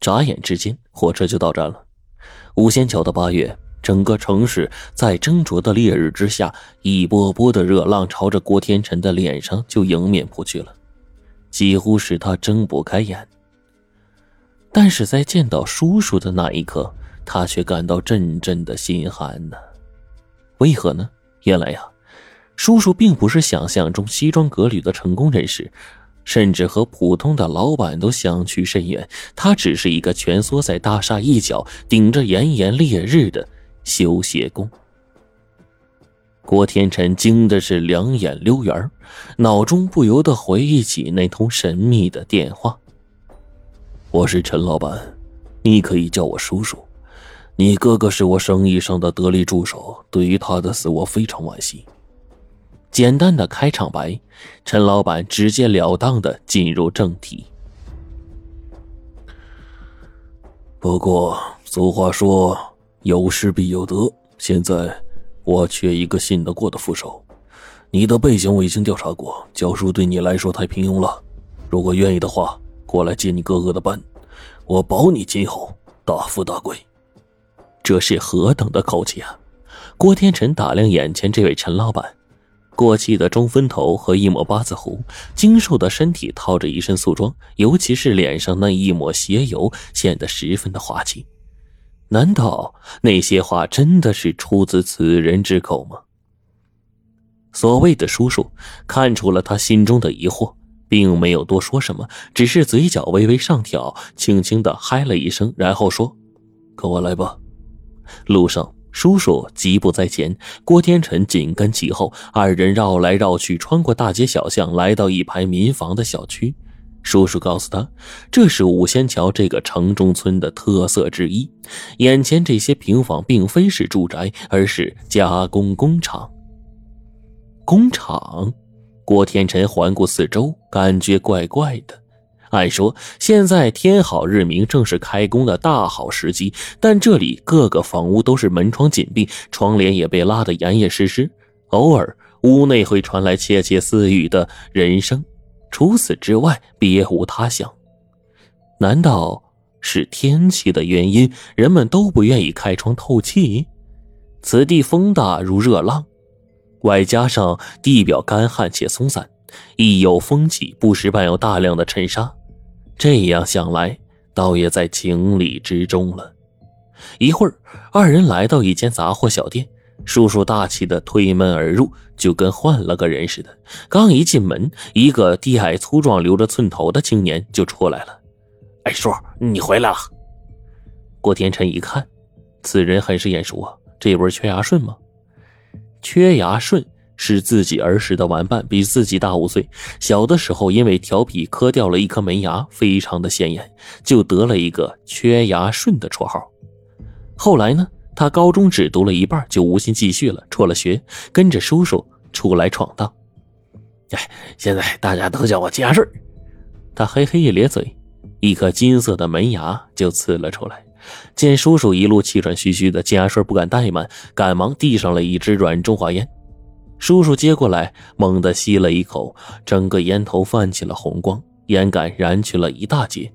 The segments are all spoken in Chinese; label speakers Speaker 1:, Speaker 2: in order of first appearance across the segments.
Speaker 1: 眨眼之间，火车就到站了。五仙桥的八月，整个城市在蒸灼的烈日之下，一波波的热浪朝着郭天辰的脸上就迎面扑去了，几乎使他睁不开眼。但是在见到叔叔的那一刻，他却感到阵阵的心寒呢。为何呢？原来呀，叔叔并不是想象中西装革履的成功人士。甚至和普通的老板都相去甚远，他只是一个蜷缩在大厦一角、顶着炎炎烈日的修鞋工。郭天辰惊的是两眼溜圆脑中不由得回忆起那通神秘的电话：“我是陈老板，你可以叫我叔叔。你哥哥是我生意上的得力助手，对于他的死，我非常惋惜。”简单的开场白，陈老板直截了当的进入正题。不过俗话说有失必有得，现在我缺一个信得过的副手。你的背景我已经调查过，教书对你来说太平庸了。如果愿意的话，过来接你哥哥的班，我保你今后大富大贵。这是何等的口气啊！郭天辰打量眼前这位陈老板。过气的中分头和一抹八字胡，精瘦的身体套着一身素装，尤其是脸上那一抹鞋油，显得十分的滑稽。难道那些话真的是出自此人之口吗？所谓的叔叔看出了他心中的疑惑，并没有多说什么，只是嘴角微微上挑，轻轻的嗨了一声，然后说：“跟我来吧。”路上。叔叔疾步在前，郭天辰紧跟其后。二人绕来绕去，穿过大街小巷，来到一排民房的小区。叔叔告诉他，这是五仙桥这个城中村的特色之一。眼前这些平房并非是住宅，而是加工工厂。工厂，郭天辰环顾四周，感觉怪怪的。按说现在天好日明，正是开工的大好时机，但这里各个房屋都是门窗紧闭，窗帘也被拉得严严实实，偶尔屋内会传来窃窃私语的人声，除此之外别无他想。难道是天气的原因，人们都不愿意开窗透气？此地风大如热浪，外加上地表干旱且松散，一有风起，不时伴有大量的尘沙。这样想来，倒也在情理之中了。一会儿，二人来到一间杂货小店，叔叔大气的推门而入，就跟换了个人似的。刚一进门，一个低矮粗壮、留着寸头的青年就出来了。“哎，叔，你回来了。”郭天辰一看，此人很是眼熟啊，这不是缺牙顺吗？缺牙顺。是自己儿时的玩伴，比自己大五岁。小的时候因为调皮磕掉了一颗门牙，非常的显眼，就得了一个“缺牙顺”的绰号。后来呢，他高中只读了一半，就无心继续了，辍了学，跟着叔叔出来闯荡。哎，现在大家都叫我金牙顺。他嘿嘿一咧嘴，一颗金色的门牙就呲了出来。见叔叔一路气喘吁吁的，金牙顺不敢怠慢，赶忙递上了一支软中华烟。叔叔接过来，猛地吸了一口，整个烟头泛起了红光，烟杆燃去了一大截。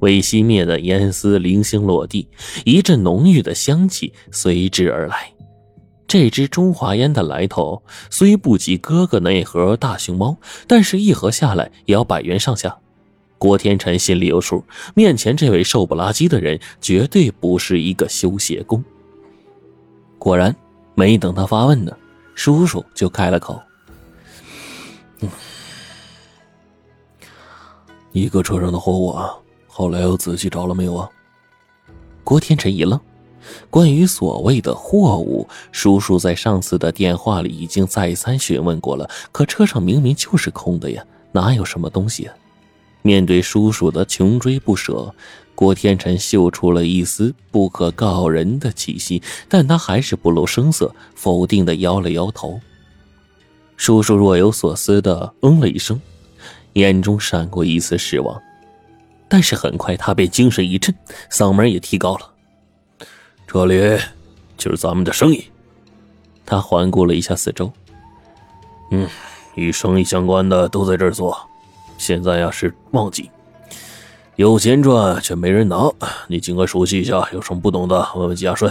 Speaker 1: 未熄灭的烟丝零星落地，一阵浓郁的香气随之而来。这支中华烟的来头虽不及哥哥那盒大熊猫，但是一盒下来也要百元上下。郭天辰心里有数，面前这位瘦不拉几的人绝对不是一个修鞋工。果然，没等他发问呢。叔叔就开了口：“一个车上的货物啊，后来又仔细找了没有啊？”郭天辰一愣，关于所谓的货物，叔叔在上次的电话里已经再三询问过了，可车上明明就是空的呀，哪有什么东西？面对叔叔的穷追不舍。郭天辰嗅出了一丝不可告人的气息，但他还是不露声色，否定的摇了摇头。叔叔若有所思的嗯了一声，眼中闪过一丝失望，但是很快他便精神一振，嗓门也提高了：“这里就是咱们的生意。”他环顾了一下四周，嗯，与生意相关的都在这儿做。现在呀是旺季。有钱赚却没人拿，你尽管熟悉一下，有什么不懂的问问季亚顺。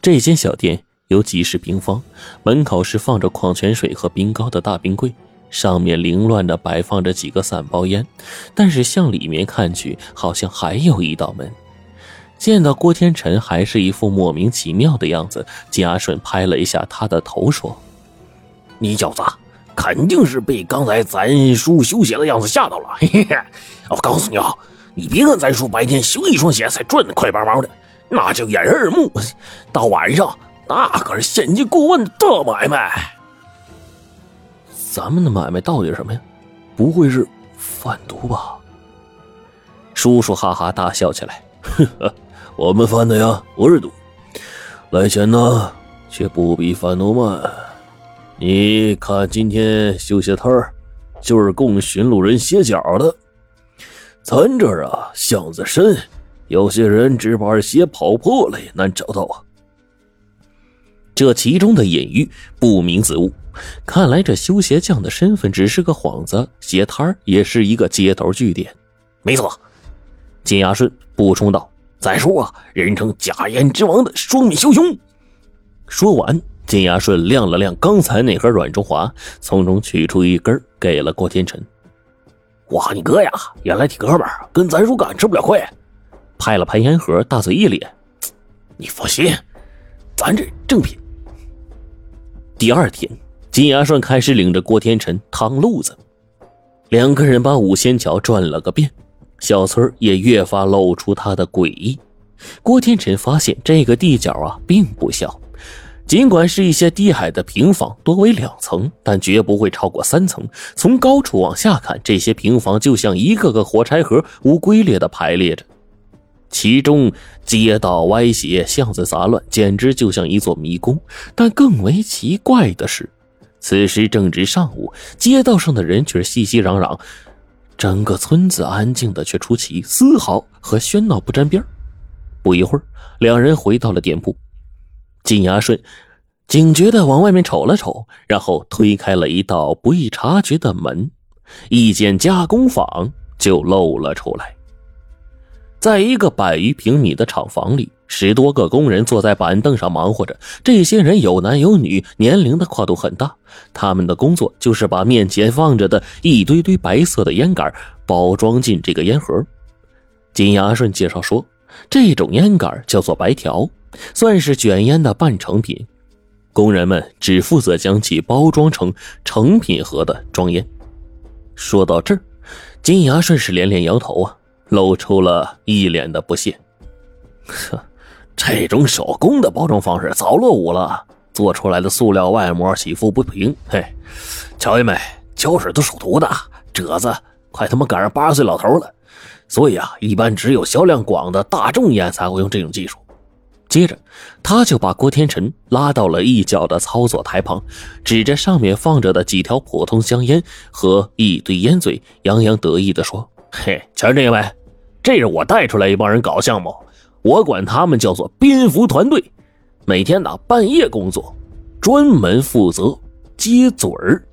Speaker 2: 这间小店有几十平方，门口是放着矿泉水和冰糕的大冰柜，上面凌乱的摆放着几个散包烟，但是向里面看去，好像还有一道门。见到郭天辰还是一副莫名其妙的样子，嘉顺拍了一下他的头，说：“
Speaker 3: 你小子肯定是被刚才咱叔修鞋的样子吓到了。嘿嘿，我告诉你啊，你别看咱叔白天修一双鞋才赚的快巴巴的，那叫掩人耳目，到晚上那可是现金过万的大买卖。
Speaker 1: 咱们的买卖到底是什么呀？不会是贩毒吧？”
Speaker 2: 叔叔哈哈大笑起来，
Speaker 1: 呵呵。我们贩的呀不是毒，来钱呢却不比贩毒慢。你看今天修鞋摊儿，就是供寻路人歇脚的。咱这儿啊巷子深，有些人只怕是鞋跑破了也难找到啊。
Speaker 2: 这其中的隐喻不明自悟，看来这修鞋匠的身份只是个幌子，鞋摊儿也是一个街头据点。
Speaker 3: 没错，金牙顺补充道。再说啊，人称假烟之王的双面枭雄。
Speaker 2: 说完，金牙顺亮了亮刚才那盒软中华，从中取出一根，给了郭天辰。
Speaker 3: 哇，你哥呀，原来挺哥们，跟咱叔干吃不了亏。
Speaker 2: 拍了拍烟盒，大嘴一咧。
Speaker 3: 你放心，咱这正品。
Speaker 2: 第二天，金牙顺开始领着郭天辰趟路子，两个人把五仙桥转了个遍。小村也越发露出他的诡异。郭天辰发现这个地角啊并不小，尽管是一些低矮的平房，多为两层，但绝不会超过三层。从高处往下看，这些平房就像一个个火柴盒，无规律的排列着。其中街道歪斜，巷子杂乱，简直就像一座迷宫。但更为奇怪的是，此时正值上午，街道上的人却熙熙攘攘。整个村子安静的却出奇，丝毫和喧闹不沾边不一会儿，两人回到了店铺。金牙顺警觉的往外面瞅了瞅，然后推开了一道不易察觉的门，一间加工坊就露了出来。在一个百余平米的厂房里，十多个工人坐在板凳上忙活着。这些人有男有女，年龄的跨度很大。他们的工作就是把面前放着的一堆堆白色的烟杆包装进这个烟盒。金牙顺介绍说，这种烟杆叫做白条，算是卷烟的半成品。工人们只负责将其包装成成品盒的装烟。说到这儿，金牙顺势连连摇头啊。露出了一脸的不屑，
Speaker 3: 呵，这种手工的包装方式早落伍了，做出来的塑料外膜起伏不平。嘿，瞧一没，胶水都属毒的，褶子快他妈赶上八十岁老头了，所以啊，一般只有销量广的大众烟才会用这种技术。
Speaker 2: 接着，他就把郭天辰拉到了一角的操作台旁，指着上面放着的几条普通香烟和一堆烟嘴，洋洋得意地说。
Speaker 3: 嘿，瞧这个没？这是我带出来一帮人搞项目，我管他们叫做蝙蝠团队，每天呢半夜工作，专门负责接嘴儿。